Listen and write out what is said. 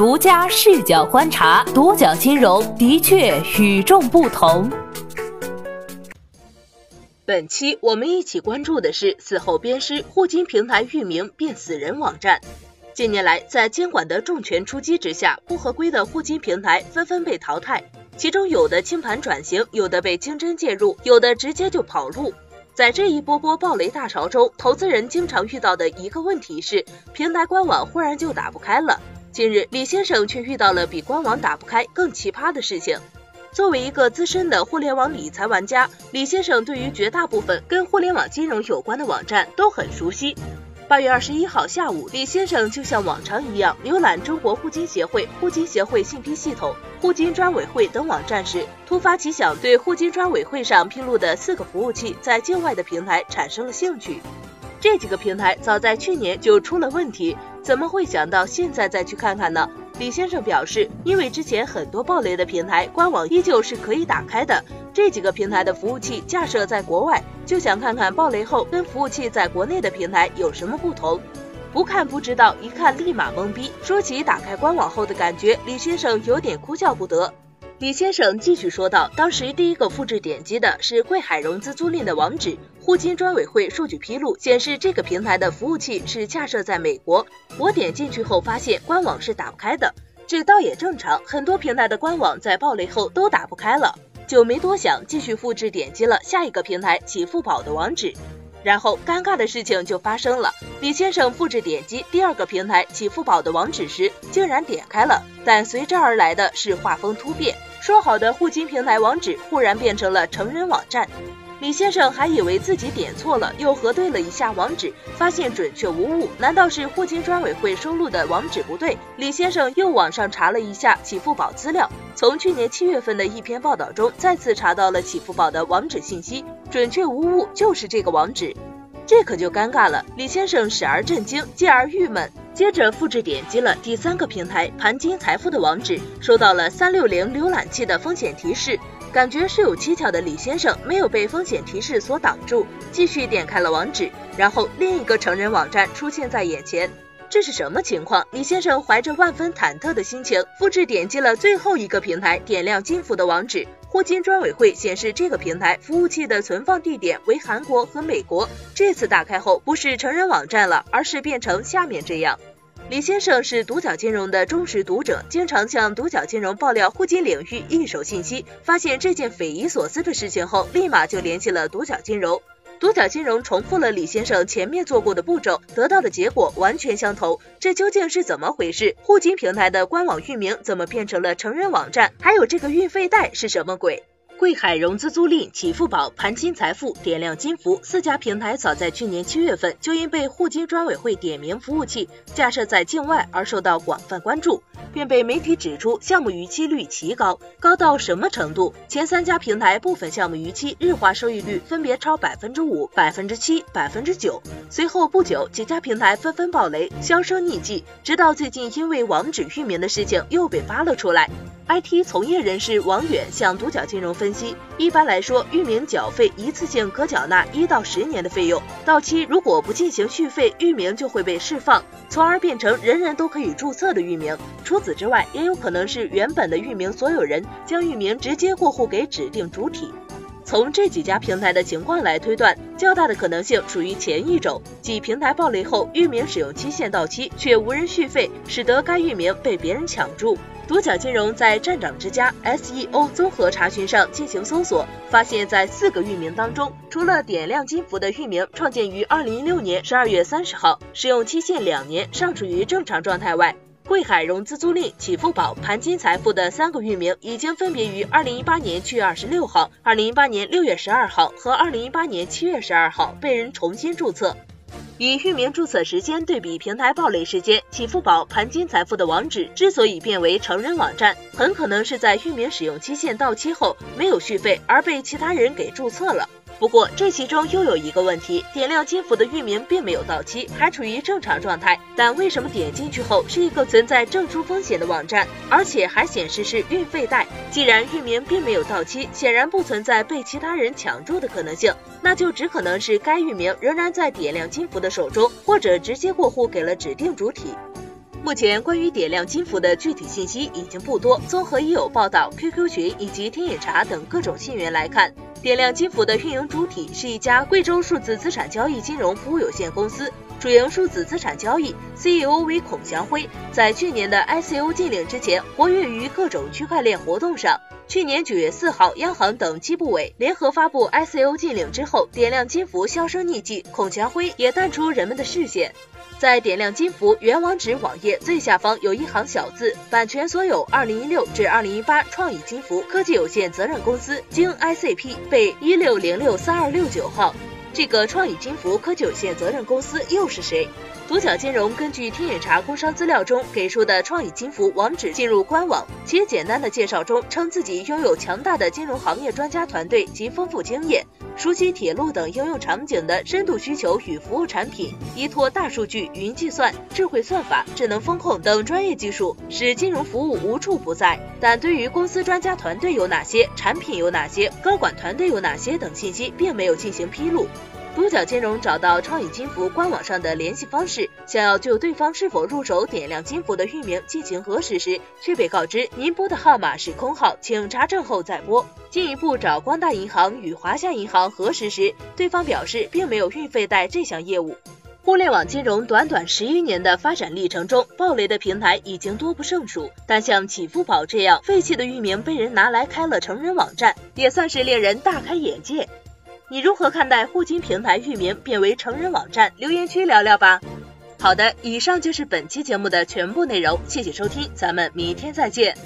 独家视角观察，独角金融的确与众不同。本期我们一起关注的是死后鞭尸，互金平台域名变死人网站。近年来，在监管的重拳出击之下，不合规的互金平台纷纷被淘汰，其中有的清盘转型，有的被清真介入，有的直接就跑路。在这一波波暴雷大潮中，投资人经常遇到的一个问题是，平台官网忽然就打不开了。近日，李先生却遇到了比官网打不开更奇葩的事情。作为一个资深的互联网理财玩家，李先生对于绝大部分跟互联网金融有关的网站都很熟悉。八月二十一号下午，李先生就像往常一样浏览中国互金协会、互金协会信息系统、互金专委会等网站时，突发奇想，对互金专委会上披露的四个服务器在境外的平台产生了兴趣。这几个平台早在去年就出了问题，怎么会想到现在再去看看呢？李先生表示，因为之前很多暴雷的平台官网依旧是可以打开的，这几个平台的服务器架设在国外，就想看看暴雷后跟服务器在国内的平台有什么不同。不看不知道，一看立马懵逼。说起打开官网后的感觉，李先生有点哭笑不得。李先生继续说道，当时第一个复制点击的是贵海融资租赁的网址。互金专委会数据披露显示，这个平台的服务器是架设在美国。我点进去后发现官网是打不开的，这倒也正常，很多平台的官网在暴雷后都打不开了，就没多想，继续复制点击了下一个平台启付宝的网址。然后尴尬的事情就发生了，李先生复制点击第二个平台启付宝的网址时，竟然点开了，但随之而来的是画风突变，说好的互金平台网址忽然变成了成人网站。李先生还以为自己点错了，又核对了一下网址，发现准确无误。难道是互金专委会收录的网址不对？李先生又网上查了一下启付宝资料，从去年七月份的一篇报道中再次查到了启付宝的网址信息，准确无误，就是这个网址。这可就尴尬了。李先生始而震惊，继而郁闷，接着复制点击了第三个平台盘金财富的网址，收到了三六零浏览器的风险提示。感觉是有蹊跷的李先生没有被风险提示所挡住，继续点开了网址，然后另一个成人网站出现在眼前，这是什么情况？李先生怀着万分忐忑的心情，复制点击了最后一个平台点亮金服的网址，霍金专委会显示这个平台服务器的存放地点为韩国和美国，这次打开后不是成人网站了，而是变成下面这样。李先生是独角金融的忠实读者，经常向独角金融爆料互金领域一手信息。发现这件匪夷所思的事情后，立马就联系了独角金融。独角金融重复了李先生前面做过的步骤，得到的结果完全相同。这究竟是怎么回事？互金平台的官网域名怎么变成了成人网站？还有这个运费贷是什么鬼？贵海融资租赁、启付宝、盘金财富、点亮金服四家平台，早在去年七月份就因被互金专委会点名服务器架设在境外而受到广泛关注，便被媒体指出项目逾期率奇高，高到什么程度？前三家平台部分项目逾期日化收益率分别超百分之五、百分之七、百分之九。随后不久，几家平台纷纷爆雷，销声匿迹，直到最近因为网址域名的事情又被扒了出来。IT 从业人士王远向独角金融分析，一般来说，域名缴费一次性可缴纳一到十年的费用，到期如果不进行续费，域名就会被释放，从而变成人人都可以注册的域名。除此之外，也有可能是原本的域名所有人将域名直接过户给指定主体。从这几家平台的情况来推断，较大的可能性属于前一种，即平台爆雷后，域名使用期限到期却无人续费，使得该域名被别人抢注。独角金融在站长之家 SEO 综合查询上进行搜索，发现，在四个域名当中，除了点亮金服的域名创建于二零一六年十二月三十号，使用期限两年，尚处于正常状态外，贵海融资租赁、启付宝、盘金财富的三个域名已经分别于二零一八年七月二十六号、二零一八年六月十二号和二零一八年七月十二号被人重新注册。以域名注册时间对比平台暴雷时间，启付宝盘金财富的网址之所以变为成人网站，很可能是在域名使用期限到期后没有续费，而被其他人给注册了。不过，这其中又有一个问题：点亮金服的域名并没有到期，还处于正常状态。但为什么点进去后是一个存在证书风险的网站，而且还显示是运费贷？既然域名并没有到期，显然不存在被其他人抢注的可能性，那就只可能是该域名仍然在点亮金服的手中，或者直接过户给了指定主体。目前关于点亮金服的具体信息已经不多，综合已有报道、QQ 群以及天眼查等各种信源来看。点亮金服的运营主体是一家贵州数字资产交易金融服务有限公司，主营数字资产交易，CEO 为孔祥辉。在去年的 ICO 禁令之前，活跃于各种区块链活动上。去年九月四号，央行等七部委联合发布 ICO 禁令之后，点亮金服销声匿迹，孔祥辉也淡出人们的视线。在点亮金服原网址网页最下方有一行小字：版权所有，二零一六至二零一八创意金服科技有限责任公司，经 ICP 备一六零六三二六九号。这个创意金服科技有限责任公司又是谁？独角金融根据天眼查工商资料中给出的创意金服网址进入官网，其简单的介绍中称自己拥有强大的金融行业专家团队及丰富经验，熟悉铁路等应用场景的深度需求与服务产品，依托大数据、云计算、智慧算法、智能风控等专业技术，使金融服务无处不在。但对于公司专家团队有哪些、产品有哪些、高管团队有哪些等信息，并没有进行披露。独角金融找到创意金服官网上的联系方式，想要就对方是否入手点亮金服的域名进行核实时，却被告知您拨的号码是空号，请查证后再拨。进一步找光大银行与华夏银行核实时，对方表示并没有运费贷这项业务。互联网金融短短十余年的发展历程中，暴雷的平台已经多不胜数，但像启付宝这样废弃的域名被人拿来开了成人网站，也算是令人大开眼界。你如何看待互金平台域名变为成人网站？留言区聊聊吧。好的，以上就是本期节目的全部内容，谢谢收听，咱们明天再见。